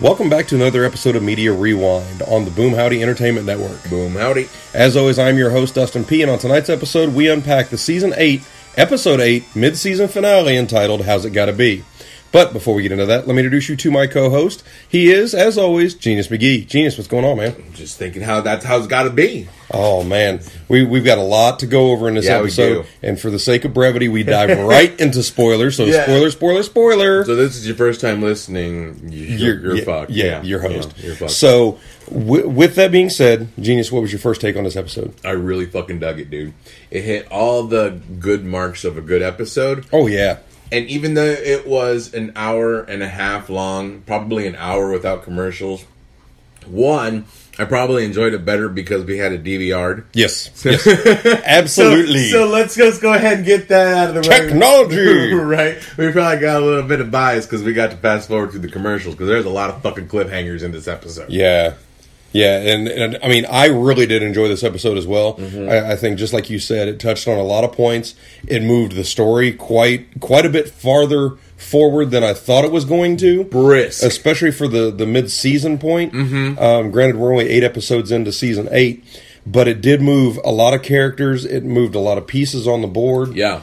Welcome back to another episode of Media Rewind on the Boom Howdy Entertainment Network. Boom, howdy. As always, I'm your host, Dustin P., and on tonight's episode, we unpack the Season 8, Episode 8, mid season finale entitled How's It Gotta Be? But before we get into that, let me introduce you to my co host. He is, as always, Genius McGee. Genius, what's going on, man? Just thinking how that's how it's got to be. Oh, man. We, we've got a lot to go over in this Yeah, episode. And for the sake of brevity, we dive right into spoilers. So, Yeah. spoiler, spoiler, spoiler. So this is your first time listening. you- You're, you're, yeah, fucked. Yeah, your host. You're fucked. So, w- with that being said, Genius, what was your first take on this episode? I really fucking dug it, dude. It hit all the good marks of a good episode. Oh, yeah. And even though it was an hour and a half long, probably an hour without commercials, one, I probably enjoyed it better because we had a DVR. Yes. yes. Absolutely. So, so let's just go ahead and get that out of the way. Technology. right? We probably got a little bit of bias because we got to fast forward through the commercials because there's a lot of fucking cliffhangers in this episode. yeah. Yeah, and, and I mean, I really did enjoy this episode as well. Mm-hmm. I, I think, just like you said, it touched on a lot of points. It moved the story quite quite a bit farther forward than I thought it was going to. Brisk. especially for the the mid season point. Mm-hmm. Um, granted, we're only eight episodes into season eight, but it did move a lot of characters. It moved a lot of pieces on the board. Yeah.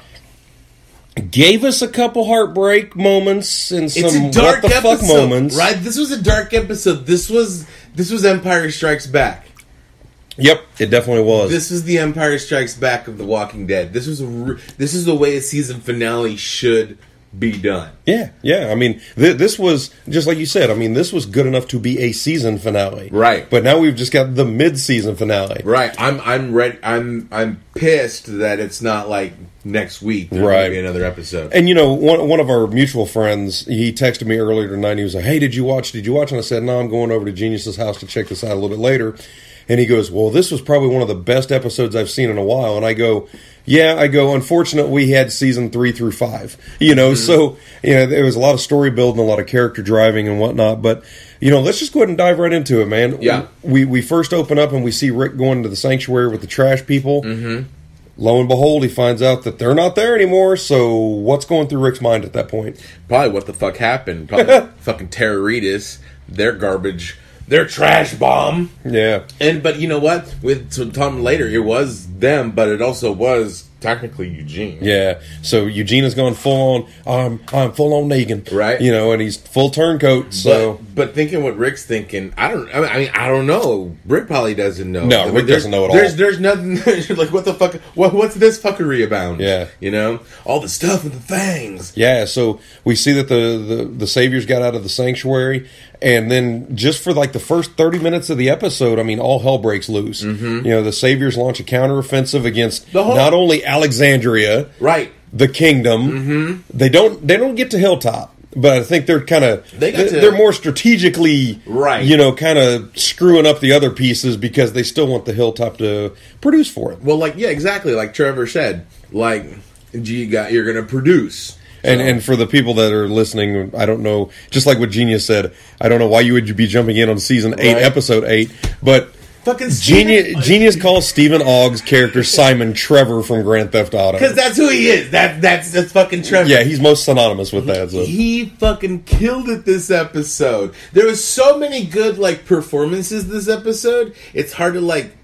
Gave us a couple heartbreak moments and some It's a dark what the fuck moments. right? This was a dark episode. This was this was Empire Strikes Back. Yep, it definitely was. This was the Empire Strikes Back of The Walking Dead. This was a, this is the way a season finale should be done. yeah, yeah. I mean, th- this was just like you said. I mean, this was good enough to be a season finale, Right. But now we've just got the mid season finale, Right. I'm I'm ready. I'm I'm pissed that it's not like next week. Right. Be another episode. And you know, one one of our mutual friends, he texted me earlier tonight. He was like, "Hey, did you watch? Did you watch?" And I said, "No, I'm going over to Genius's house to check this out a little bit later." And he goes, "Well, this was probably one of the best episodes I've seen in a while." And I go, "Yeah." I go, "Unfortunately, we had season three through five. You know, so you know there was a lot of story building, a lot of character driving, and whatnot. But you know, let's just go ahead and dive right into it, man. Yeah. We we first open up and we see Rick going to the sanctuary with the trash people. Mm-hmm. Lo and behold, he finds out that they're not there anymore. So, what's going through Rick's mind at that point? Probably what the fuck happened. Probably fucking terroritas. Their garbage. Their trash bomb. Yeah, And but you know what? With to Tom later, it was them, but it also was technically Eugene. yeah. So Eugene is going full on. I'm I'm full on Negan, Right. You know, and he's full turncoat. So But, but thinking what Rick's thinking, I don't. I mean, I, mean, I don't know. Rick probably doesn't know. No, I mean, Rick there's- doesn't know at there's, all. There's nothing. like what the fuck? What, what's this fuckery about? Yeah. you know all the stuff with the fangs. yeah, so we see that the, the the saviors got out of the sanctuary, and then just for like the first thirty minutes of the episode, I mean, all hell breaks loose. You know, the saviors launch a counteroffensive against Mm-hmm. Whole- not only Alexandria, Right. the kingdom. Mm-hmm. They don't they don't get to Hilltop, but I think they're kind of they they're more strategically Right. You know, kind of screwing up the other pieces because they still want the Hilltop to produce for it. Well, like yeah, exactly. Like Trevor said, like G got you're gonna produce. And and for the people that are listening, I don't know. Just like what Genius said, I don't know why you would be jumping in on season eight, Right. episode eight, but. Fucking Genius, Genius calls Stephen Ogg's character Simon Trevor from Grand Theft Auto. because that's who he is. That that's that's fucking Trevor. Yeah, he's most synonymous with that. So. He fucking killed it this episode. There was so many good like performances this episode. It's hard to like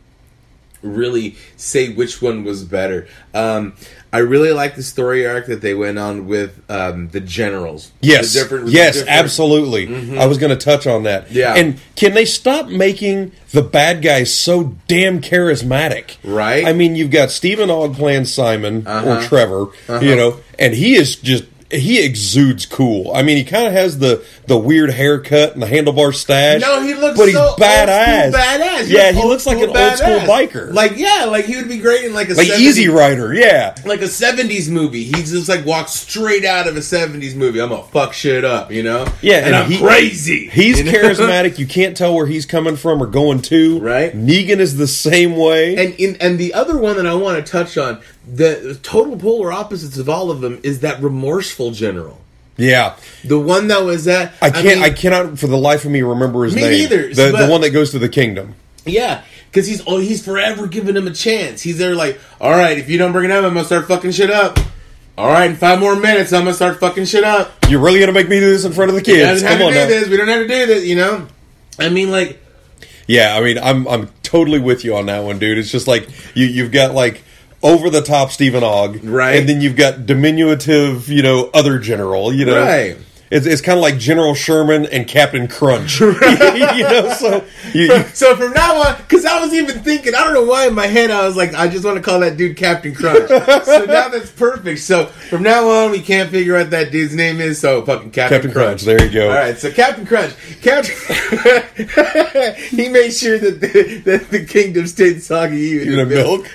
really say which one was better. Um, I really like the story arc that they went on with um, the generals. Yes, The different- yes, different- absolutely. I was going to touch on that. Yeah. and can they stop making the bad guys so damn charismatic? Right. I mean, you've got Stephen Ogg playing Simon Uh-huh. or Trevor, you know, and he is just he exudes cool. I mean, he kind of has the the weird haircut and the handlebar stash. No, he looks but he's so badass. badass. Yeah, He's he looks like an old school biker, Like yeah, like he would be great in like a like 70s Easy Rider. Yeah, like a seventies movie. He just like walks straight out of a seventies movie. I'm gonna fuck shit up, you know? Yeah, and, and I'm he- crazy. He's you know? charismatic. You can't tell where he's coming from or going to. Right. Negan is the same way. And in, and the other one that I want to touch on, the total polar opposites of all of them is that remorseful general. yeah. The one that was that I can't. I, mean, cannot for the life of me remember his Me name. neither, The, but- the one that goes to the kingdom. yeah, because he's oh he's forever giving him a chance. He's there like, all right, if you don't bring it up, I'm gonna start fucking shit up. All right, in five more minutes, I'm gonna start fucking shit up. You're really gonna make me do this in front of the kids? We don't have Come on to do now. this. We don't have to do this. You know. I mean, like, Yeah, I mean, I'm I'm totally with you on that one, dude. It's just like you you've got like over the top Stephen Ogg, Right. and then you've got diminutive, you know, other general, you know, Right. It's, it's kind of like General Sherman and Captain Crunch, you know. So you, you- so from now on, because I was even thinking, I don't know why in my head I was like, I just want to call that dude Captain Crunch. so now that's perfect. So from now on, we can't figure out that dude's name is. So fucking Captain, Captain Crunch. There you go. All right, so Captain Crunch, Captain, he made sure that the, that the kingdom stayed soggy even in in milk.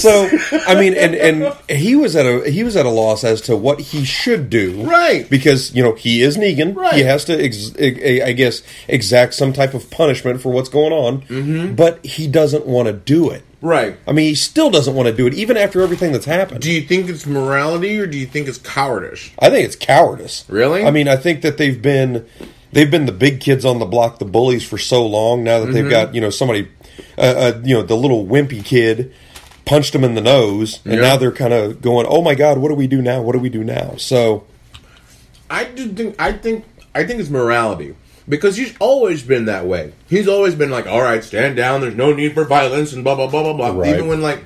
so I mean, and and he was at a he was at a loss as to what he should do, Right. Because you know he is Negan, Right. He has to, ex, I I guess, exact some type of punishment for what's going on, mm-hmm. but he doesn't want to do it. Right. I mean, he still doesn't want to do it, even after everything that's happened. Do you think it's morality or do you think it's cowardice? I think it's cowardice. Really? I mean, I think that they've been they've been the big kids on the block, the bullies for so long. Now that Mm-hmm. they've got you know somebody, uh, uh, you know, the little wimpy kid punched him in the nose, and Yeah. now they're kind of going, "Oh my god, what do we do now? What do we do now?" So I do think I think I think it's morality because he's always been that way. He's always been like, "All right, stand down. There's no need for violence," and blah blah blah blah blah. Right. Even when like,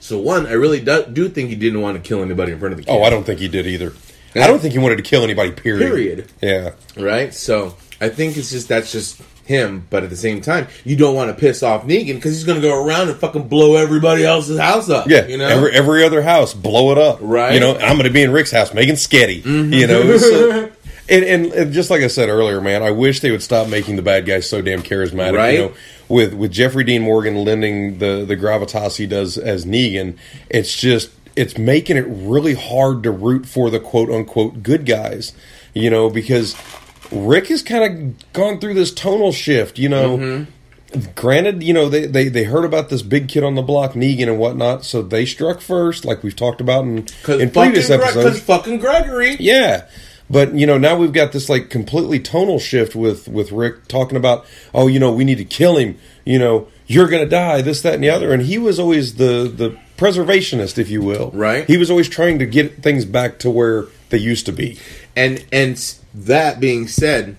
so one, I really do, do think he didn't want to kill anybody in front of the kids. Oh, I don't think he did either. Yeah. I don't think he wanted to kill anybody. Period. Period. Yeah. right? So I think it's just that's just him. But at the same time, you don't want to piss off Negan because he's going to go around and fucking blow everybody else's house up. Yeah. you know. Every every other house, blow it up. Right. Mm-hmm. You know, I'm going to be in Rick's house making sketty. You know. So, and, and and just like I said earlier, man, I wish they would stop making the bad guys so damn charismatic. Right. You know, with with Jeffrey Dean Morgan lending the the gravitas he does as Negan, it's just it's making it really hard to root for the quote unquote good guys. You know, because Rick has kind of gone through this tonal shift. You know. Mm-hmm. Granted, you know they, they they heard about this big kid on the block, Negan and whatnot, so they struck first, like we've talked about in, in previous episodes. Gre- episodes. 'cause fucking Gregory. Yeah. But you know, now we've got this like completely tonal shift with with Rick talking about, oh, you know, we need to kill him. You know, you're gonna die, this, that, and the other. And he was always the the preservationist, if you will. Right. He was always trying to get things back to where they used to be. And and that being said,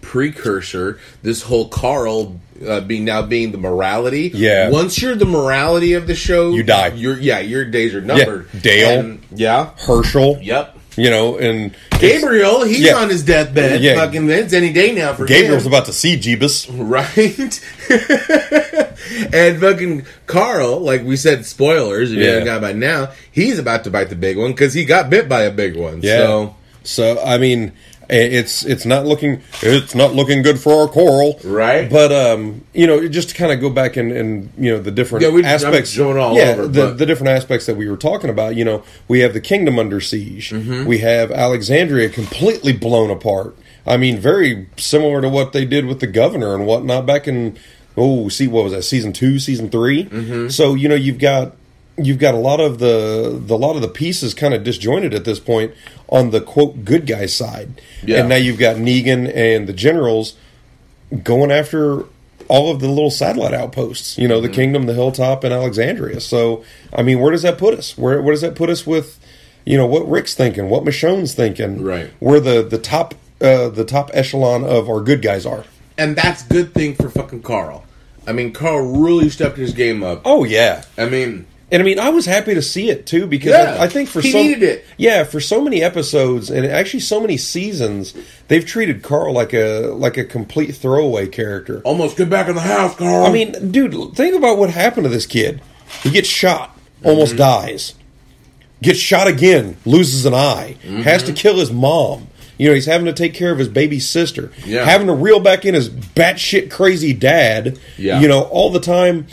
precursor, this whole Carl uh, being now being the morality. Yeah. Once you're the morality of the show, You die. Your yeah, your days are numbered. Dale. And- yeah. Hershel. Yep. You know, and Gabriel, he's Yeah. on his deathbed. Yeah. Fucking, it's any day now for Gabriel's him. about to see Jeebus. right? and fucking Carl, like we said, spoilers. If you Yeah. haven't got by now, he's about to bite the big one because he got bit by a big one. Yeah. So So I mean, it's it's not looking it's not looking good for our Carl, Right. But um, you know, just to kind of go back and and you know the different Yeah, we- I'm aspects, jumping all yeah, over, the but- the different aspects that we were talking about. You know, we have the kingdom under siege. Mm-hmm. We have Alexandria completely blown apart. I mean, very similar to what they did with the governor and whatnot back in oh, see what was that season two, season 3 Mm-hmm. So you know, you've got you've got a lot of the the lot of the pieces kind of disjointed at this point on the quote good guy side, Yeah. and now you've got Negan and the generals going after all of the little satellite outposts. You Mm-hmm. know, the Kingdom, the Hilltop, and Alexandria. So, I mean, where does that put us? Where where does that put us with, you know, what Rick's thinking, what Michonne's thinking, Right. Where the the top uh, the top echelon of our good guys are. and that's good thing for fucking Carl. I mean, Carl really stepped his game up. Oh yeah. I mean, And I mean, I was happy to see it too because Yeah, I, I think for he so needed it. yeah for so many episodes and actually so many seasons they've treated Carl like a like a complete throwaway character. almost get back in the house, Carl. I mean, dude, think about what happened to this kid. He gets shot, almost Mm-hmm. dies, gets shot again, loses an eye, has Mm-hmm. to kill his mom. You know, he's having to take care of his baby sister, Yeah. having to reel back in his batshit crazy dad. Yeah. You know, all the time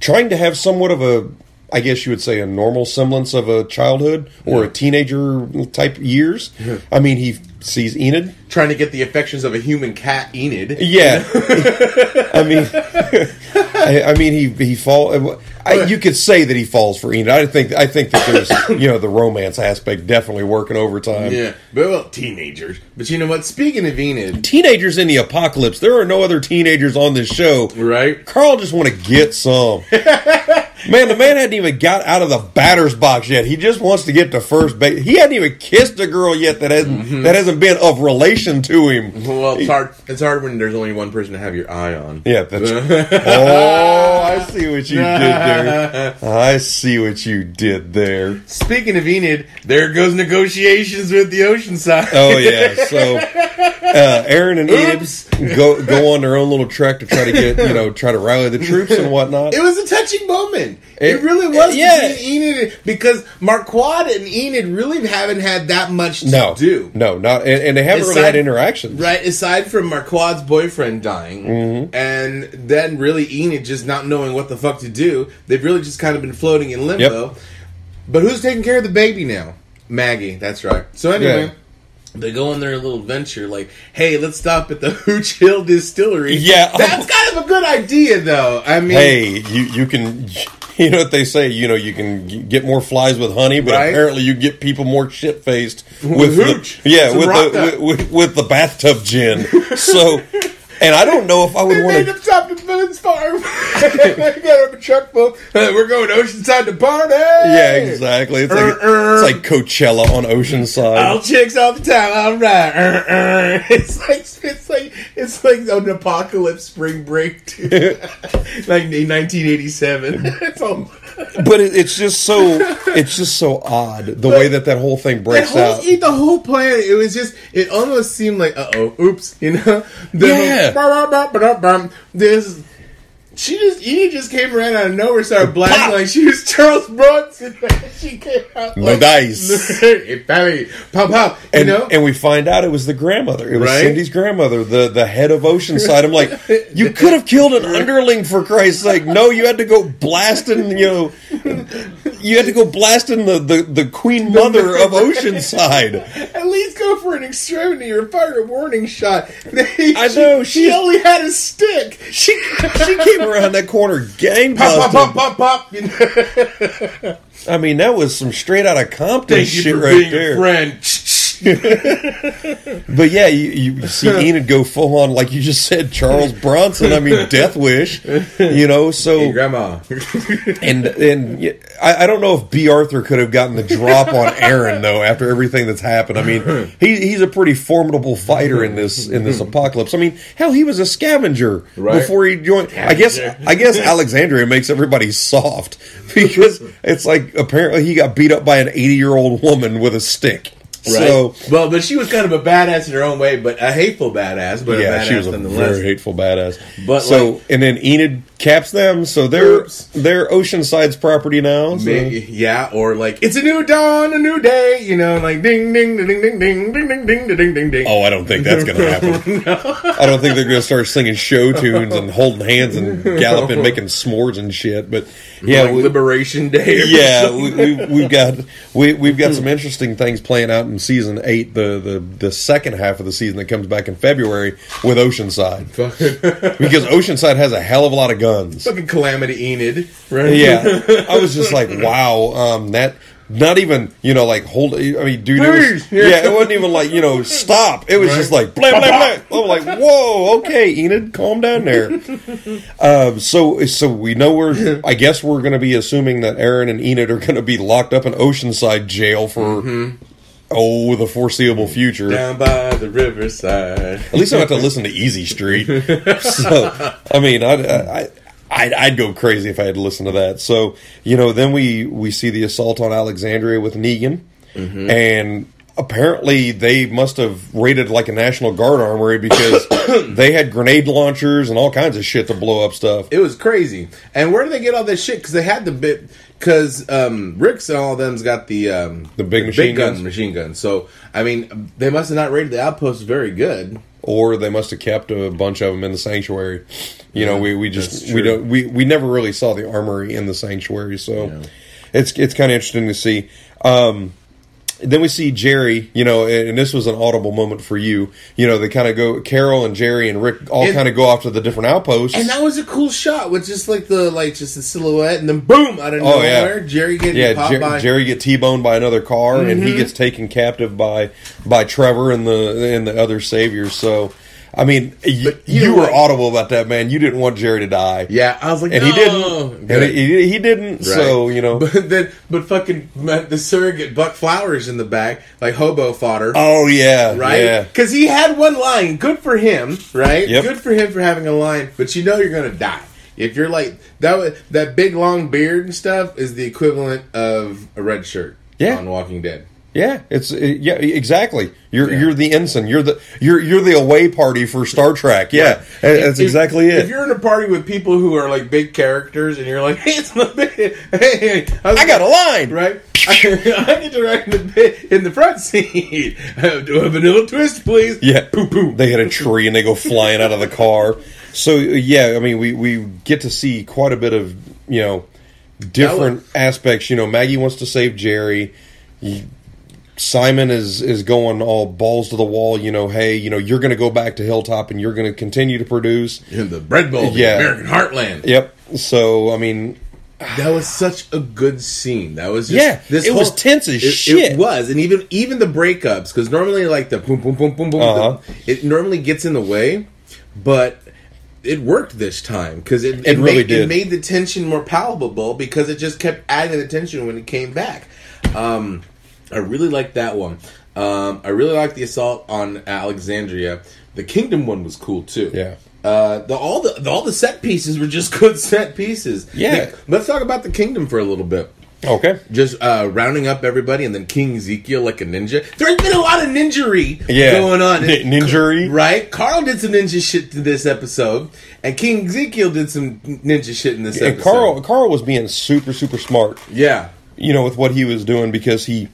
trying to have somewhat of a, I guess you would say, a normal semblance of a childhood or a teenager type years. I mean, he sees Enid. trying to get the affections of a human cat, Enid. Yeah, I mean, I, I mean, he he fall. Uh, I, you could say that he falls for Enid. I think I think that there's you know the romance aspect definitely working overtime. Yeah, but well, teenagers. But you know what? Speaking of Enid, Teenagers in the apocalypse. There are no other teenagers on this show. right? Carl just want to get some. Man, the man hadn't even got out of the batter's box yet. He just wants to get to first base. He hadn't even kissed a girl yet that hasn't mm-hmm. that hasn't been of relation to him. Well, it's hard. It's hard when there's only one person to have your eye on. Yeah, that's. oh, I see what you did there. I see what you did there. Speaking of Enid, there goes negotiations with the Oceanside. Oh yeah, so uh, Aaron and Oops. Enid go go on their own little trek to try to get you know try to rally the troops and whatnot. It was a touching moment. It, It- really was. yeah. Enid because Marquand and Enid really haven't had that much to no, do. no, not and, and they haven't really had interactions. Right, aside from Marquand's boyfriend dying, Mm-hmm. and then really Enid just not knowing what the fuck to do, they've really just kind of been floating in limbo. Yep. But who's taking care of the baby now? Maggie, that's right. So anyway, Yeah. They go on their little venture, like, hey, let's stop at the Hooch Hill Distillery. Yeah. That's kind of a good idea, though. I mean, Hey, you you can. You know what they say? You know you can get more flies with honey, but Right. apparently you get people more shit faced With with the, yeah with the with, with, with the bathtub gin. So, and I don't know if I would want to. Them stop at Boone's Farm. they got a truck full. Uh, we're going Oceanside to party. Yeah, exactly. It's like Uh, uh. it's like Coachella on Oceanside. All chicks all the time. All right. Uh, uh. It's like it's like it's like an apocalypse spring break, too. like in 1987. It's all but it, it's just so it's just so odd the way that that whole thing breaks whole, out. the whole plan. It was just. It almost seemed like, uh oh, oops, you know. The Yeah. whole- bah, bah, bah. This. She just, Edie just came around out of nowhere, started blasting Pop. like she was Charles Bronson. she came out No like, dice. Barry, pop, pop. You And, know, and we find out it was the grandmother. It was Right? Cyndie's grandmother, the, the head of Oceanside. I'm like, you could have killed an underling for Christ's sake. No, you had to go blasting, you know, you had to go blasting the, the, the queen mother of Oceanside. At least go for an extremity or fire a warning shot. I know, She, she- only had a stick. She, She came around that corner gang pop, pop, pop, pop, pop. You? I mean, that was some straight out of Compton Thank you shit for right being there. a friend. But yeah, you, you see Enid go full on, like you just said, Charles Bronson. I mean, Death Wish. You know, so Hey, grandma. and and I, I don't know if Bea Arthur could have gotten the drop on Aaron though after everything that's happened. I mean, he, he's a pretty formidable fighter in this in this apocalypse. I mean, hell, he was a scavenger Right. before he joined. I guess I guess Alexandria makes everybody soft because it's like apparently he got beat up by an eighty year old woman with a stick. So well, but she was kind of a badass in her own way, but a hateful badass. But a yeah, badass she was a very hateful badass. But, so like- and then Enid caps them, so they're Oops. they're Oceanside's property now. so- Maybe, yeah, or like it's a new dawn, a new day, you know, like ding, ding, ding, ding, ding, ding, ding, ding, ding, ding, ding, ding. Oh, I don't think that's going to happen. I don't think they're going to start singing show tunes and holding hands and galloping, making s'mores and shit. But yeah, like we, Liberation Day. Or yeah, we, we, we've got we, we've got some interesting things playing out in season eight, the, the the second half of the season that comes back in February with Oceanside, because Oceanside has a hell of a lot of guns. Fucking Calamity Enid, right? Yeah, I was just like, wow, um, that. Not even, you know, like hold. I mean, dude, it was, yeah, it wasn't even like, you know, stop. It was Right. just like blah blah blah. I'm like, whoa, okay, Enid, calm down there. um, so, so we know we're. I guess we're going to be assuming that Aaron and Enid are going to be locked up in Oceanside jail for oh the foreseeable future. Down by the riverside. At least I don't have to listen to Easy Street. So, I mean, I'd, I, I'd, I'd go crazy if I had to listen to that. So, you know, then we, we see the assault on Alexandria with Negan. Mm-hmm. And apparently they must have raided like a National Guard armory because they had grenade launchers and all kinds of shit to blow up stuff. It was crazy. And where did they get all this shit? Because they had the bit. Because um, Rick's and all of them's got the um, The big machine gun guns. machine guns. So I mean, they must have not rated the outpost very good. Or they must have kept a bunch of them in the sanctuary. You know, we, we just we don't we, we never really saw the armory in the sanctuary, so Yeah. it's it's kind of interesting to see. Um, then we see Jerry, you know, and, this was an audible moment for you. You know, they kind of go Carol and Jerry and Rick all kind of go off to the different outposts. And that was a cool shot with just like the like just the silhouette, and then boom out of Oh, yeah. nowhere, Jerry getting yeah, popped Jer- by. Jerry get t-boned by another car, and he mm-hmm. gets taken captive by by Trevor and the and the other saviors. So, I mean, you, you were what? audible about that, man. You didn't want Jerry to die. Yeah, I was like, And no. he didn't. And he, he didn't. Right. So, you know. but then, but fucking the surrogate Buck Flowers in the back, like hobo fodder. oh, yeah. right? Yeah. Because he had one line. Good for him, right? Yep. Good for him for having a line. But you know you're gonna die if you're like that. That big long beard and stuff is the equivalent of a red shirt. Yeah. on Walking Dead. Yeah, it's uh, yeah, exactly. You're Yeah. you're the ensign. You're the you're you're the away party for Star Trek. Yeah, Right. that's If- exactly it. If you're in a party with people who are like big characters, and you're like, "Hey, it's my big, hey, hey, I got a line. right? I, get to write in the bit in the front seat. Do a vanilla twist, please. Yeah, poo poo. They hit a tree and they go flying out of the car. So yeah, I mean, we we get to see quite a bit of you know different aspects. You know, Maggie wants to save Jerry. He- Simon is is going all balls to the wall. You know, hey, you know, you're going to go back to Hilltop and you're going to continue to produce. in the bread bowl, the Yeah. American heartland. Yep. So I mean, That was such a good scene. That was just, Yeah, it was tense as it, shit. It was, and even even the breakups because normally like the boom boom boom boom boom, Uh-huh. the- it normally gets in the way, but it worked this time because it, It really made, did. It made the tension more palpable because it just kept adding the tension when it came back. Um, I really like that one. Um, I really like the assault on Alexandria. The Kingdom one was cool too. Yeah. Uh, the all the, the all the set pieces were just good set pieces. Yeah. Let's talk about the Kingdom for a little bit. okay. Just uh, rounding up everybody, and then King Ezekiel like a ninja. There's been a lot of ninjery Yeah. going on, N- ninjery? right? Carl did some ninja shit to this episode, and King Ezekiel did some ninja shit in this And episode. Carl Carl was being super super smart. yeah, you know, with what he was doing because he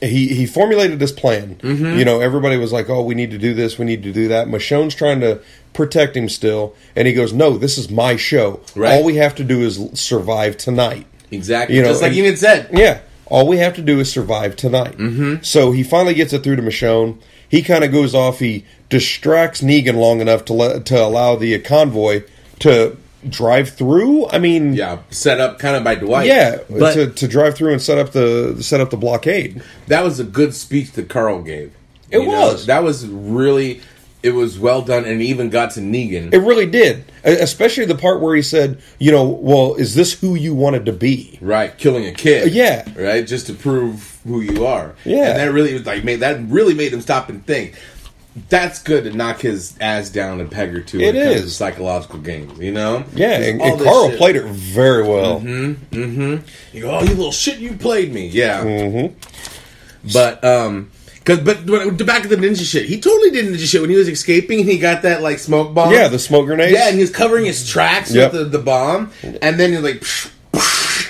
he he formulated this plan. Mm-hmm. You know, everybody was like, "Oh, we need to do this, we need to do that." Michonne's trying to protect him still, and he goes, "No, this is my show. Right. All we have to do is survive tonight." exactly. You know, Just like and- Enid said. Yeah, all we have to do is survive tonight. Mm-hmm. So he finally gets it through to Michonne. He kind of goes off. He distracts Negan long enough to let to allow the convoy to drive through. I mean, Yeah, set up kind of by Dwight. yeah, but to, to drive through and set up the set up the blockade. that was a good speech that Carl gave. It You know, was. that was really. It was well done, and it even got to Negan. It really did, especially the part where he said, "You know, well, is this who you wanted to be?" Right, killing a kid. Uh, yeah. right, just to prove who you are. Yeah. and that really was like made that really made him stop and think. That's good to knock his ass down and peg her to. It to psychological games. You know. Yeah, and, and Carl shit- played it very well. You go, oh, you little shit, you played me. Yeah. Mm-hmm. But um. Cause, but the back of the ninja shit, he totally did ninja shit when he was escaping. He got that like smoke bomb. Yeah, the smoke grenade. Yeah, and he was covering his tracks Yep. with the, the bomb, and then he's like,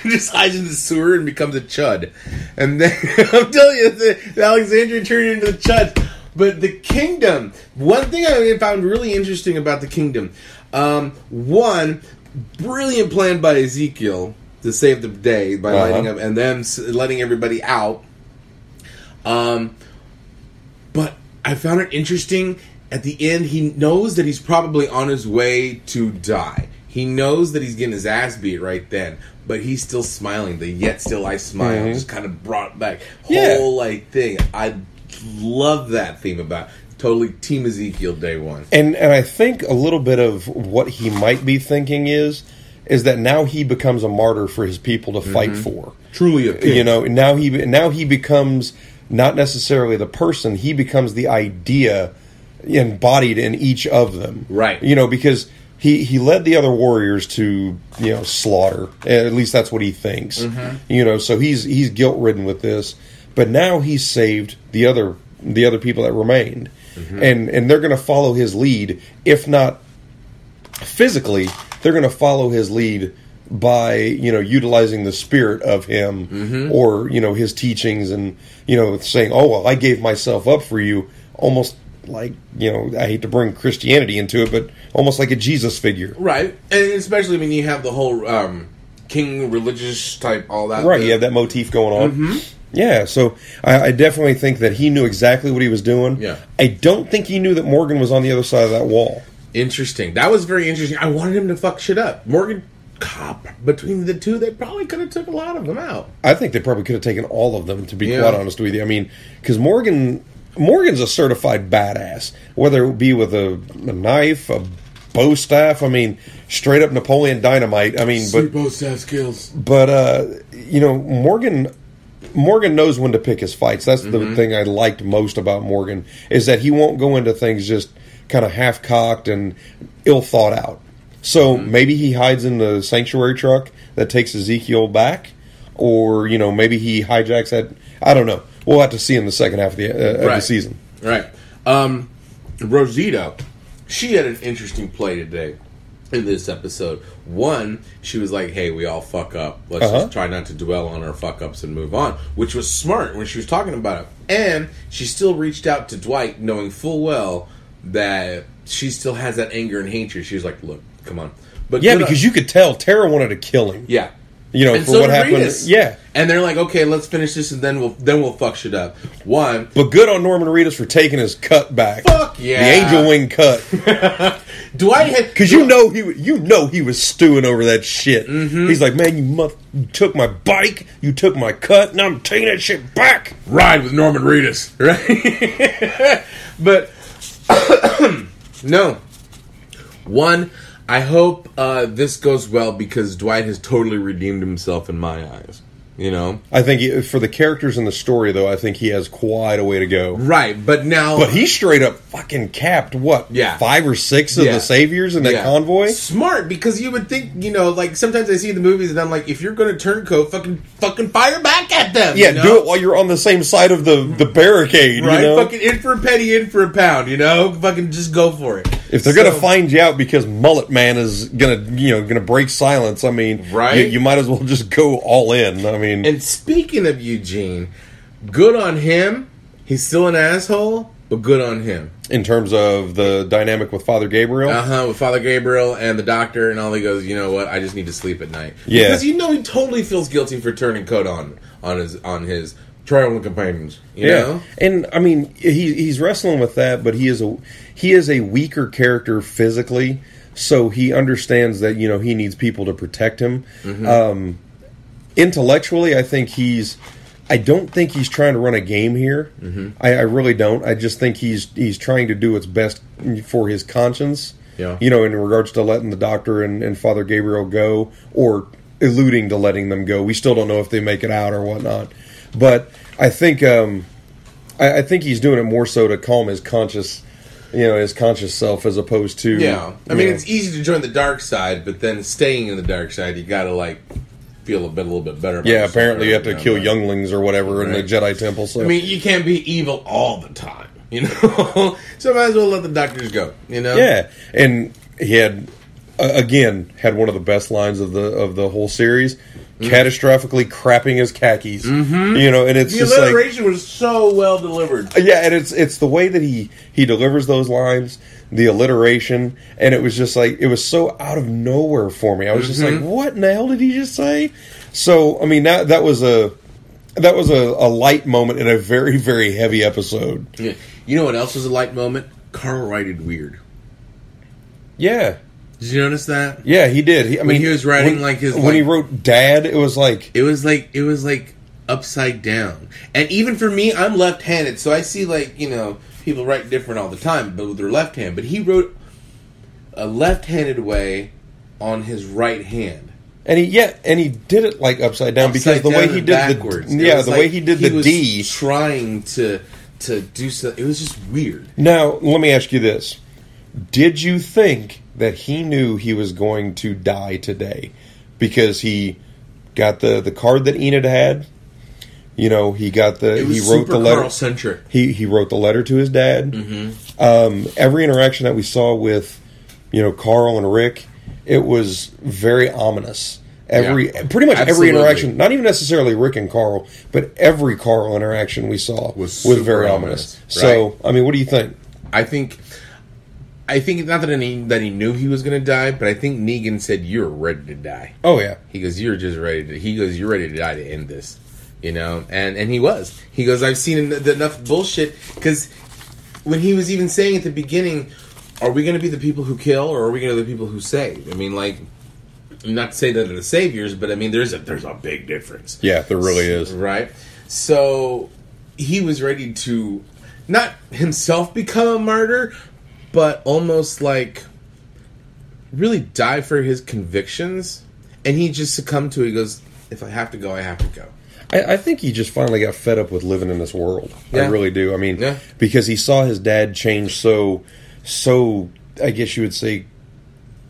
just hides in the sewer and becomes a chud. And then I'm telling you, the, the Alexandria turned into the chud. But the kingdom, one thing I found really interesting about the kingdom, um, one brilliant plan by Ezekiel to save the day by Uh-huh. lighting up and then letting everybody out. Um, but I found it interesting. At the end, he knows that he's probably on his way to die. He knows that he's getting his ass beat right then, but he's still smiling. The yet still I smile just kind of brought back Yeah. whole like thing. I love that theme about totally Team Ezekiel day one. And and I think a little bit of what he might be thinking is is that now he becomes a martyr for his people to fight mm-hmm. for. Truly a You know, now he now he becomes not necessarily the person, he becomes the idea embodied in each of them. Right. You know, because he he led the other warriors to, you know, slaughter. At least that's what he thinks. Mm-hmm. You know, so he's he's guilt-ridden with this, but now he's saved the other the other people that remained. Mm-hmm. And and they're going to follow his lead if not physically, they're going to follow his lead by you know utilizing the spirit of him mm-hmm. or you know his teachings and you know saying oh well i gave myself up for you almost like you know i hate to bring christianity into it but almost like a jesus figure. Right, and especially when you have the whole um, king religious type, all that. right you have that motif going on mm-hmm. Yeah so I, I definitely think that he knew exactly what he was doing Yeah. i don't think he knew that morgan was on the other side of that wall Interesting. That was very interesting. I wanted him to fuck shit up. Morgan Cop. Between the two, they probably could have took a lot of them out. I think they probably could have taken all of them, to be Yeah. quite honest with you. I mean, because Morgan, Morgan's a certified badass, whether it be with a, a knife, a bow staff. I mean, straight up Napoleon Dynamite. I mean, but both staff skills. but uh, you know Morgan Morgan knows when to pick his fights. That's the thing I liked most about Morgan is that he won't go into things just kind of half cocked and ill thought out. So maybe he hides in the sanctuary truck that takes Ezekiel back, or you know maybe he hijacks that. I don't know. We'll have to see in the second half of the, uh, of the season. Right. Um, Rosita, she had an interesting play today in this episode. One, she was like, "Hey, we all fuck up. Let's Uh-huh. just try not to dwell on our fuck ups and move on," which was smart when she was talking about it. And she still reached out to Dwight, knowing full well that she still has that anger and hatred. She was like, "Look, come on." But Yeah, on- because you could tell Tara wanted to kill him. yeah. You know, And for so what happened. Reedus. Yeah. And they're like, okay, let's finish this, and then we'll then we'll fuck shit up. One, But good on Norman Reedus for taking his cut back. Fuck yeah. The angel wing cut. Dwight had Because you know he, you know he was stewing over that shit. Mm-hmm. He's like, man, you, mother- you took my bike, you took my cut, and I'm taking that shit back. ride with Norman Reedus, right? but no. One, I hope uh, this goes well because Dwight has totally redeemed himself in my eyes. You know, I think he, for the characters in the story, though, I think he has quite a way to go. right? But now, But he straight up fucking capped what? Yeah. five or six of Yeah. the saviors in that Yeah. convoy. Smart because you would think, you know, like sometimes I see the movies and I'm like, if you're going to turncoat, fucking, fucking fire back at them. Yeah, you know? do it while you're on the same side of the the barricade. Right, You know? fucking in for a penny, in for a pound. You know, fucking just go for it. If they're gonna find you out because Mullet Man is gonna, you know, gonna break silence, I mean, Right? You, you might as well just go all in. I mean, And speaking of Eugene, good on him. He's still an asshole, but good on him. in terms of the dynamic with Father Gabriel, Uh huh. With Father Gabriel and the doctor, and all he goes, you know what? I just need to sleep at night. Yeah. because you know he totally feels guilty for turning coat on on his on his traveling companions. You yeah, know, and I mean, he he's wrestling with that, but he is a he is a weaker character physically, so he understands that you know he needs people to protect him. Mm-hmm. Um, intellectually, I think he's. I don't think he's trying to run a game here. Mm-hmm. I, I really don't. I just think he's he's trying to do what's best for his conscience. Yeah. You know, in regards to letting the doctor and, and Father Gabriel go, or alluding to letting them go. We still don't know if they make it out or whatnot. But I think um, I, I think he's doing it more so to calm his conscious, you know, his conscious self as opposed to yeah. I mean, know- it's easy to join the dark side, but then staying in the dark side, you got to like feel a bit, a little bit better. About yeah. Apparently, you have to right? kill younglings or whatever in the Jedi Temple. So I mean, you can't be evil all the time, you know. so might as well let the doctors go, you know. Yeah, and he had uh, again had one of the best lines of the of the whole series, Mm-hmm. catastrophically crapping his khakis. Mm-hmm. You know, and it's The just like alliteration was so well delivered. Uh, yeah, and it's it's the way that he he delivers those lines, the alliteration, and it was just like it was so out of nowhere for me. I was just like, mm-hmm. what in the hell did he just say? So I mean that that was a that was a, a light moment in a very very heavy episode. Yeah. You know what else was a light moment? Carl writed weird. Yeah. Did you notice that? Yeah, he did. He, I mean, he was writing, when- like, his, when he wrote "Dad," it was like It was like it was like upside down. And even for me, I'm left-handed, so I see like you know people write different all the time, but with their left hand. But he wrote a left-handed way on his right hand. And he yeah, and he did it like upside down because Upside the way he did backwards. the yeah the like way he did the was D. trying to to do so. It was just weird. Now let me ask you this: Did you think that he knew he was going to die today because he got the the card that Enid had? You know, he got the he wrote the letter. He he wrote the letter to his dad. Mm-hmm. Um, every interaction that we saw with, you know, Carl and Rick, it was very ominous. Every Yeah. pretty much every interaction, not even necessarily Rick and Carl, but every Carl interaction we saw Was was, very ominous, ominous. So, I mean, what do you think? I think, I think not that he that he knew he was going to die, but I think Negan said, "You're ready to die." Oh yeah, He goes, "You're just ready to." He goes, "You're ready to die to end this," you know. And and he was. He goes, "I've seen enough bullshit." Because when he was even saying at the beginning, "Are we going to be the people who kill, or are we going to be the people who save?" I mean, like, not to say that they're the saviors, but I mean, there's a there's a big difference. yeah, there really is. Right. So he was ready to not himself become a martyr, but almost like really die for his convictions. And he just succumbed to it. He goes, if I have to go, I have to go. I, I think he just finally got fed up with living in this world. I really do. I mean, Yeah. because he saw his dad change so, so. I guess you would say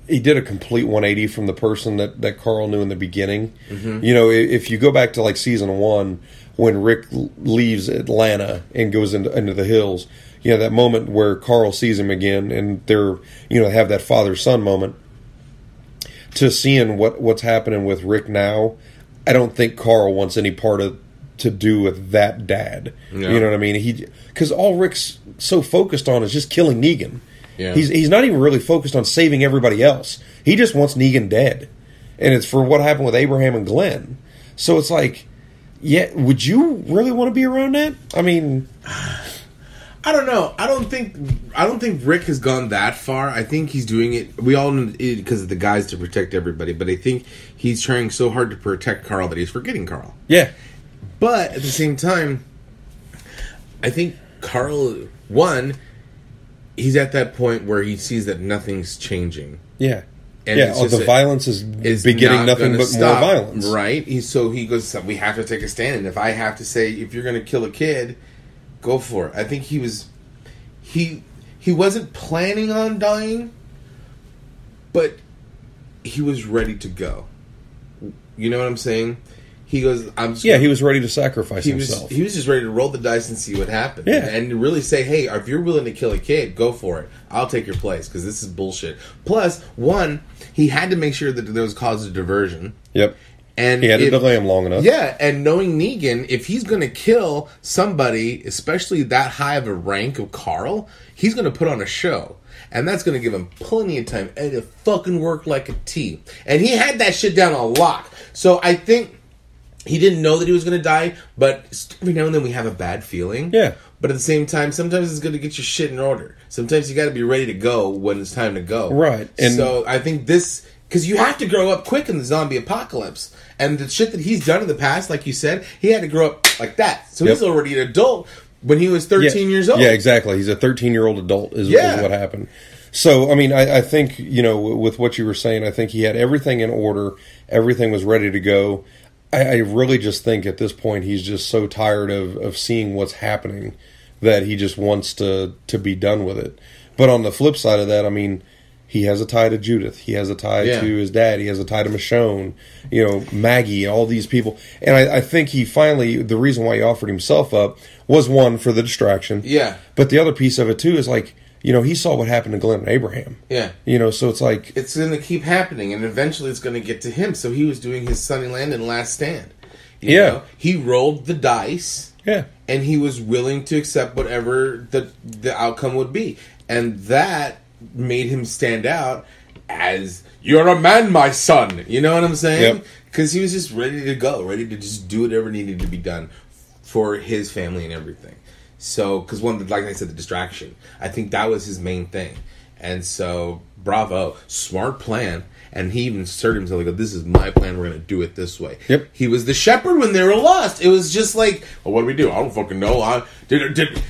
he did a complete 180 from the person that, that Carl knew in the beginning. Mm-hmm. You know, if you go back to like season one, when Rick leaves Atlanta and goes into, into the hills, you know, that moment where Carl sees him again and they're, you know, have that father son moment to seeing what, what's happening with Rick now, I don't think Carl wants any part of to do with that dad. Yeah. You know what I mean? He because all Rick's so focused on is just killing Negan. Yeah. He's he's not even really focused on saving everybody else. He just wants Negan dead, and it's for what happened with Abraham and Glenn. So it's like, yeah, would you really want to be around that? I mean, I don't know. I don't think I don't think Rick has gone that far. I think he's doing it. We all know it because of the guys to protect everybody, but I think he's trying so hard to protect Carl that he's forgetting Carl. yeah, But at the same time, I think Carl one, he's at that point where he sees that nothing's changing. yeah, And yeah. Oh, the a- violence is, Is begetting not nothing but stop, more violence. right? He, so he goes, "We have to take a stand, and if I have to say, if you're going to kill a kid, go for it." I think he was, he he wasn't planning on dying, but he was ready to go. You know what I'm saying? He goes, "I'm just Yeah, gonna- he was ready to sacrifice he was himself. he was just ready to roll the dice and see what happened. Yeah. and really say, "Hey, if you're willing to kill a kid, go for it. I'll take your place because this is bullshit." Plus, one, he had to make sure that there was cause of diversion, yep, and he had to delay him long enough. Yeah, and knowing Negan, if he's going to kill somebody, especially that high of a rank of Carl, he's going to put on a show. And that's going to give him plenty of time. And it fucking worked like a T. And he had that shit down a lock. So I think he didn't know that he was going to die, but every now and then we have a bad feeling. Yeah. But at the same time, sometimes it's good to get your shit in order. Sometimes you got to be ready to go when it's time to go. Right, and- so I think this because you have to grow up quick in the zombie apocalypse, and the shit that he's done in the past, like you said, he had to grow up like that. So he's already an adult when he was thirteen yeah. years old. Yeah, exactly. He's a 13 year old adult, is, Yeah. is what happened. So, I mean, I, I think, you know, with what you were saying, I think he had everything in order, everything was ready to go. I, I really just think at this point he's just so tired of, of seeing what's happening that he just wants to, to be done with it. But on the flip side of that, I mean, he has a tie to Judith. He has a tie Yeah. to his dad. He has a tie to Michonne, you know, Maggie, all these people. And I, I think he finally, the reason why he offered himself up was one for the distraction. Yeah. But the other piece of it too is like, you know, he saw what happened to Glenn and Abraham. Yeah. You know, so it's like, It's going to keep happening, and eventually it's going to get to him. So he was doing his Sunny and last stand. You Yeah. know? he rolled the dice. yeah, and he was willing to accept whatever the the outcome would be, and that made him stand out as "You're a man, my son." You know what I'm saying? Yep. Because he was just ready to go, ready to just do whatever needed to be done for his family and everything. So, because one, like I said, the distraction. I think that was his main thing, and so bravo, smart plan. And he even asserted himself like, "This is my plan. We're going to do it this way." Yep. He was the shepherd when they were lost. It was just like, well, what do we do? I don't fucking know. I did. did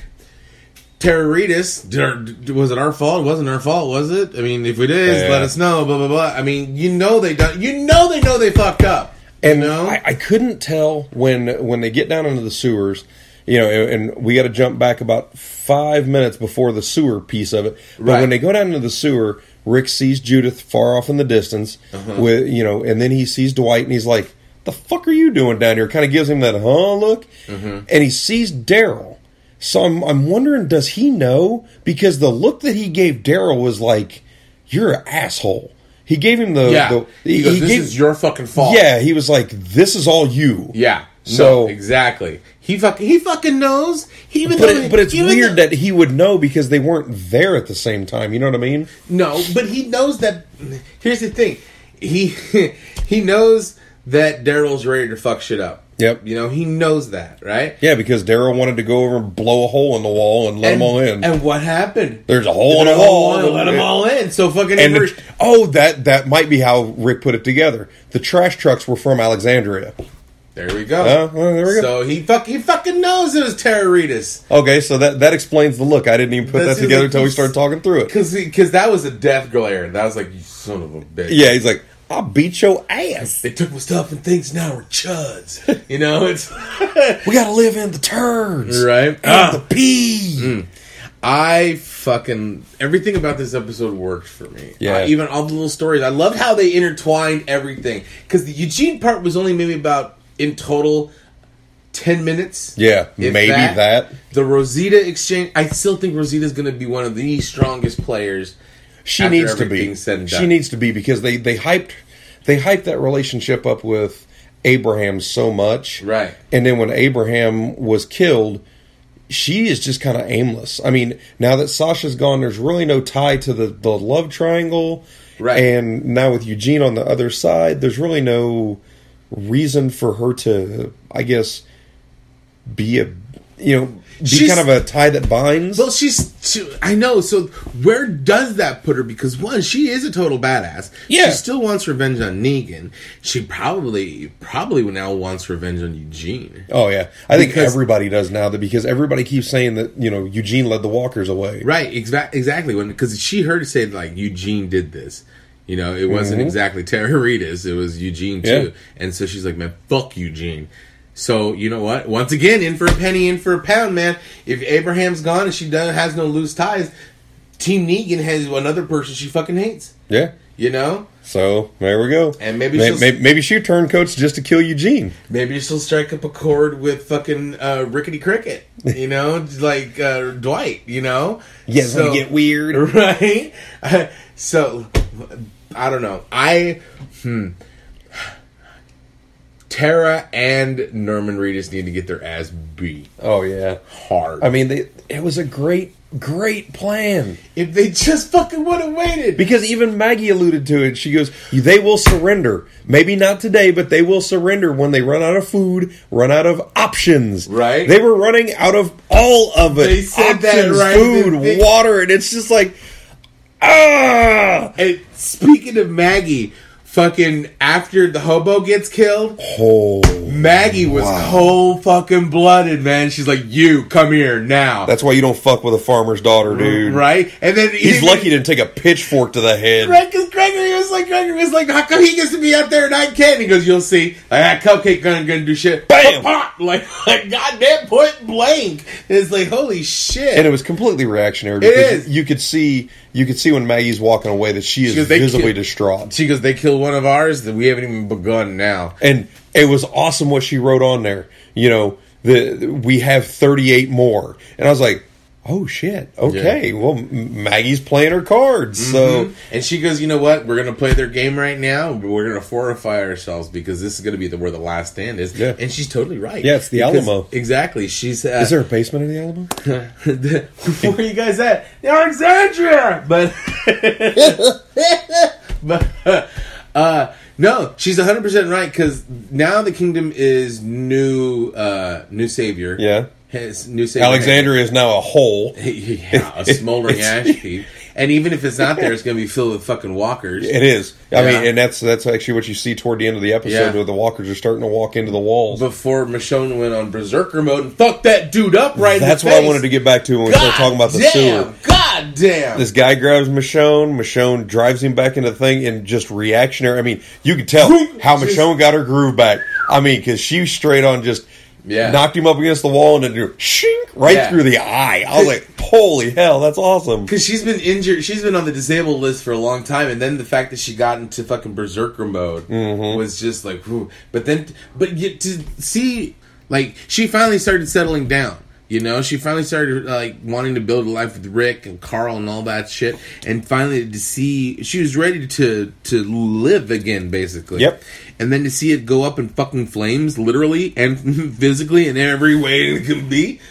Tara Reedus, did our, did- was it our fault? It wasn't our fault, was it? I mean, if it is, Yeah. let us know. Blah blah blah. I mean, you know they done. You know they know they fucked up. and you know, I, I couldn't tell when when they get down into the sewers. You know, and we got to jump back about five minutes before the sewer piece of it. But Right. when they go down into the sewer, Rick sees Judith far off in the distance Uh-huh. with you know, and then he sees Dwight, and he's like, "The fuck are you doing down here?" Kind of gives him that huh look, Mm-hmm. and he sees Daryl. So I'm I'm wondering, does he know? Because the look that he gave Daryl was like, "You're an asshole." He gave him the yeah. the, he goes, this gave- is your fucking fault. yeah, he was like, "This is all you." yeah. So- no, exactly. He fucking he fucking knows. He even but though- it, but it's weird though- that he would know because they weren't there at the same time. You know what I mean? No, but he knows that. Here's the thing, he he knows that Daryl's ready to fuck shit up. Yep. You know he knows that, right? Yeah, because Daryl wanted to go over and blow a hole in the wall and let and, them all in. And what happened? There's a hole in the wall. all in, Let them all in. So fucking And the, oh, that that might be how Rick put it together. The trash trucks were from Alexandria. There we go. Oh, well, there we go. So he fuck he fucking knows it was Terroritas. Okay, so that that explains the look. I didn't even put That's that together like- until we started talking through it. Cause, cause that was a death glare. That was like, you son of a bitch. Yeah, he's like, I'll beat your ass. They took my stuff and things now we're chuds. You know, it's We gotta live in the turds. right. And Ah. the pee. I fucking everything about this episode worked for me. Yeah. Uh, even all the little stories. I love how they intertwined everything. Because the Eugene part was only maybe about in total ten minutes. Yeah, maybe that. The Rosita exchange. I still think Rosita's going to be one of the strongest players. She after needs to be. She needs to be because they they hyped they hyped that relationship up with Abraham so much. Right. And then when Abraham was killed, she is just kind of aimless. I mean, now that Sasha's gone, there's really no tie to the the love triangle. Right. And now with Eugene on the other side, there's really no reason for her to, I guess, be a you know be She's- kind of a tie that binds. Well, she's. She, I know. So where does that put her? Because one, she is a total badass. Yeah. She still wants revenge on Negan. She probably, probably now wants revenge on Eugene. Oh yeah, I think everybody does now that because everybody keeps saying that you know Eugene led the Walkers away. Right. Exactly. Exactly. When because she heard it say like Eugene did this. You know, it wasn't exactly Terroritas. It was Eugene too. Mm-hmm. Yeah. And so she's like, man, fuck Eugene. So you know what? Once again, in for a penny, in for a pound, man. If Abraham's gone and she does, has no loose ties, Team Negan has another person she fucking hates. Yeah. You know, So there we go. And maybe maybe, she'll- may- maybe she turncoats just to kill Eugene. maybe she'll strike up a chord with fucking uh, Rickety Cricket. You know, like uh, Dwight. You know, Yes, So- get weird. right? so I don't know. I hmm. Tara and Norman Reedus need to get their ass beat Oh yeah. hard. I mean, they, it was a great, great plan if they just fucking would have waited. because even Maggie alluded to it. She goes, "They will surrender. Maybe not today, but they will surrender when they run out of food, run out of options. Right. They were running out of all of it. They said that, Options, right? Food, they- water, and it's just like, ah. and speaking of Maggie, fucking after the hobo gets killed, Oh, Maggie was Wow. cold fucking blooded, man. She's like, "You come here now." that's why you don't fuck with a farmer's daughter, dude. right. And then He's even- lucky to take a pitchfork to the head. Right, because Gregory was like, Gregory was like, how come he gets to be out there and I can't? He goes, you'll see. Like, that cupcake gonna, gonna do shit. Bam! Pop! Like, like, goddamn point blank. And It's like, holy shit. and it was completely reactionary because you could see you could see when Maggie's walking away that she is goes, visibly killed- distraught. she goes, they killed one of ours that we haven't even begun now. And it was awesome what she wrote on there. You know, the we have 38 more. And I was like, "Oh shit. Okay. Well, Maggie's playing her cards." So, And she goes, you know what? We're gonna play their game right now. but We're gonna fortify ourselves because this is gonna be the where the last stand is. Yeah. And she's totally right. Yeah, it's the Because- Alamo. Exactly. She's. Uh, is there a basement in the Alamo? Where are you guys at? Alexandria! But but uh no, she's 100% right cuz now the kingdom is new uh new savior. Yeah. His new savior. Alexandria is now a hole. yeah, a smoldering ash heap. And even if it's not there, it's going to be filled with fucking walkers. It is. I Yeah. mean, and that's that's actually what you see toward the end of the episode Yeah. where the walkers are starting to walk into the walls. Before Michonne went on berserker mode and fucked that dude up right that's what I wanted to get back to when we started talking about the damn, sewer. God damn. This guy grabs Michonne. Michonne drives him back into the thing and just reactionary. I mean, you could tell how Michonne got her groove back. I mean, because she straight on just Yeah. knocked him up against the wall and then shink right Yeah. through the eye. I was like, holy hell, that's awesome. Because she's been injured, she's been on the disabled list for a long time, and then the fact that she got into fucking berserker mode Mm-hmm. was just like, whew. but then, but yet to see, like, she finally started settling down. You know, she finally started like wanting to build a life with Rick and Carl and all that shit, and finally to see she was ready to to live again, basically. Yep. And then to see it go up in fucking flames, literally and physically in every way it can be.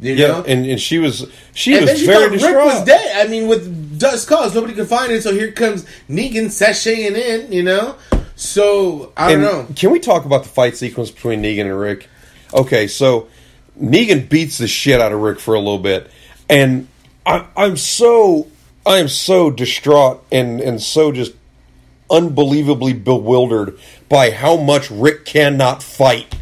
You Yeah, know? and, and she was she And was she very thought Rick was dead. I mean, with Dust Cause, nobody could find it. So here comes Negan sashaying in. You know, so I don't And know. Can we talk about the fight sequence between Negan and Rick? Okay, so Negan beats the shit out of Rick for a little bit, and I, I'm so I am so distraught and and so just unbelievably bewildered by how much Rick cannot fight.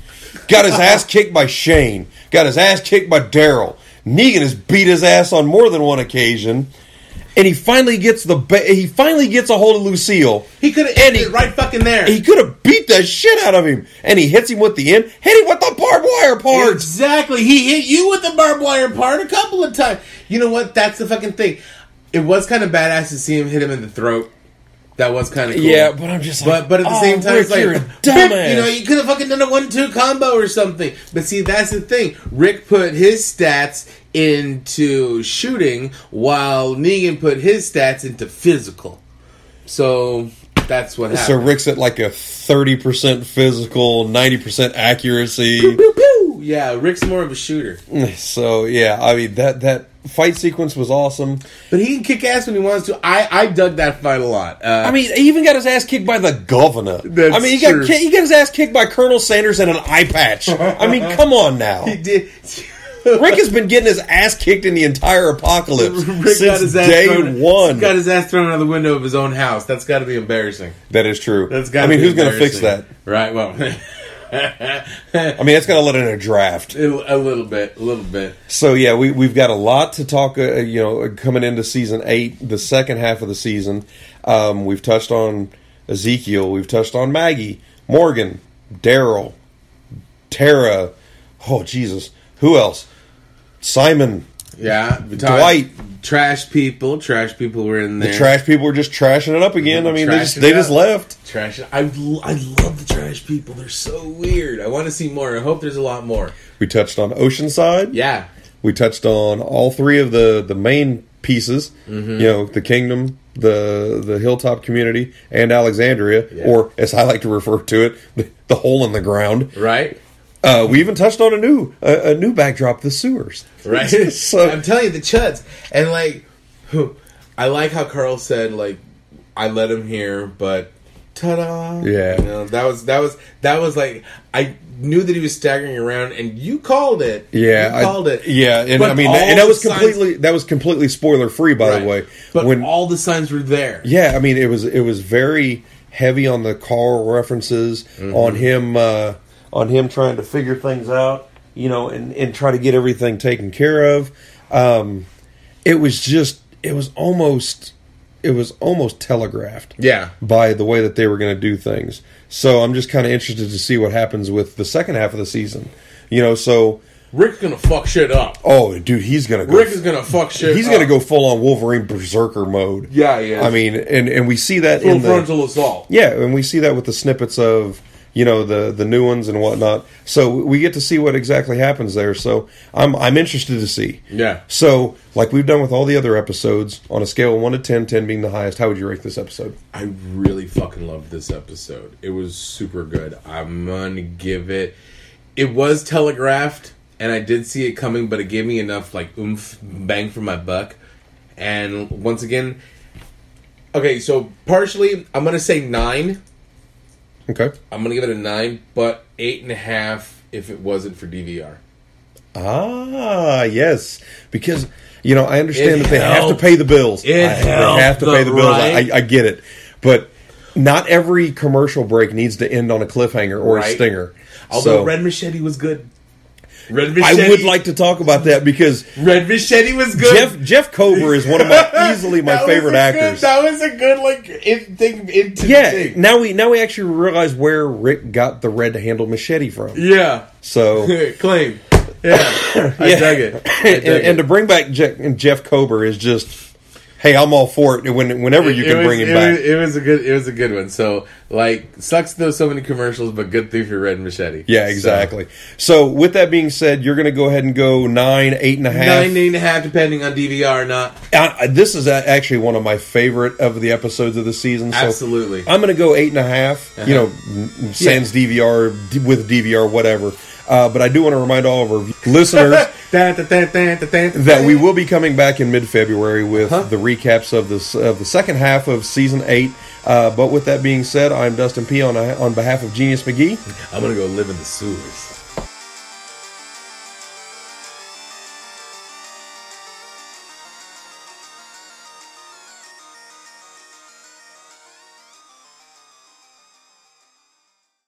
got his ass kicked by Shane, got his ass kicked by Daryl. Negan has beat his ass on more than one occasion, and he finally gets the ba- he finally gets a hold of Lucille. He could have ended he- right fucking there. He could have beat the shit out of him, and he hits him with the end, hit him with the barbed wire part. Exactly. He hit you with the barbed wire part a couple of times. You know what? That's the fucking thing. It was kind of badass to see him hit him in the throat. That was kind of cool. Yeah, but I'm just like, But but at the "Oh, same time, Rick, it's like you're a dumbass. you know, you could have fucking done a one-two combo or something. But see, that's the thing. Rick put his stats into shooting, while Negan put his stats into physical. So that's what happened. So Rick's at like a thirty percent physical, ninety percent accuracy. Pew, pew. Yeah, Rick's more of a shooter, So yeah, I mean that that fight sequence was awesome. but he can kick ass when he wants to. I I dug that fight a lot. Uh, I mean, he even got his ass kicked by the governor. I mean, he got he got his ass kicked by Colonel Sanders and an eye patch. I mean, come on now. he did. Rick has been getting his ass kicked in the entire apocalypse Rick since day thrown, one. Got his ass thrown out the window of his own house. That's got to be embarrassing. that is true. That's got. I mean, who's going to fix that? Right. Well, I mean, that's got to let in a draft. a little bit. A little bit. So yeah, we we've got a lot to talk. Uh, you know, coming into season eight, the second half of the season, um, we've touched on Ezekiel. We've touched on Maggie, Morgan, Daryl, Tara. Oh Jesus, who else? Simon. Yeah. Dwight. Trash people. Trash people were in there. The trash people were just trashing it up again. I mean, they just they just left. Trash. I, I love the trash people. They're so weird. I want to see more. I hope there's a lot more. We touched on Oceanside. Yeah. We touched on all three of the the main pieces. Mm-hmm. You know, the kingdom, the the hilltop community, and Alexandria, Yeah. or as I like to refer to it, the, the hole in the ground. Right. Uh, we even touched on a new a, a new backdrop, the sewers. Right. so I'm telling you, the chuds. And like, I like how Carl said, like, I let him hear, but ta-da! Yeah. you know, that was that was that was like I knew that he was staggering around, and you called it. yeah, you called I, it. Yeah, and But I mean, all and that was signs- completely that was completely spoiler free, by Right. the way. But when all the signs were there. Yeah, I mean it was it was very heavy on the Carl references Mm-hmm. on him uh, on him trying to figure things out, you know, and and try to get everything taken care of. Um, it was just it was almost it was almost telegraphed Yeah. by the way that they were going to do things. So I'm just kind of interested to see what happens with the second half of the season. You know, so Rick's gonna fuck shit up. oh, dude, he's gonna go Rick is gonna fuck shit. he's up. gonna go full on Wolverine berserker mode. Yeah, yeah. I mean, and and we see that full in the frontal assault. yeah, and we see that with the snippets of you know the the new ones and whatnot. So we get to see what exactly happens there. So I'm I'm interested to see. Yeah. So like we've done with all the other episodes, on a scale of one to 10, 10 being the highest, how would you rate this episode? I really fucking love this episode. It was super good. I'm gonna give it. It was telegraphed, and I did see it coming, but it gave me enough like oomph, bang for my buck. And once again, okay, so partially, I'm gonna say nine. Okay. I'm gonna give it a nine, but eight and a half if it wasn't for DVR. Ah, yes, because you know I understand It that they have to pay the bills. It I- they have to helped pay the the bills. right- I, I get it, but not every commercial break needs to end on a cliffhanger or a stinger. Although so Red Machete was good. Red Machete. I Machete. would like to talk about that because Red Machete was good. Jeff Jeff Kober is one of my easily my favorite a good- actors. that was a good like in, thing into yeah, thing. now we now we actually realize where Rick got the red handled machete from. Yeah. So Claim. Yeah. I Yeah. dug it. I and, dug and to bring back Jeff, Jeff Kober is just, hey, I'm all for it. When, whenever you It can was- bring him it back, Was, it was a good. It was a good one. So like, sucks though so many commercials, but good thing for Red Machete. yeah, exactly. So, with that being said, you're going to go ahead and go nine, eight and a So, half. nine, eight and a half, depending on DVR or not. Uh, this is actually one of my favorite of the episodes of the season. So Absolutely. I'm going to go eight and a half. You know, sans DVR with DVR, whatever. Uh, but I do want to remind all of our listeners that we will be coming back in mid-February with Uh-huh. the recaps of this of the second half of season eight. Uh, but with that being said, I'm Dustin P on on behalf of Genius McGee. I'm gonna go live in the sewers.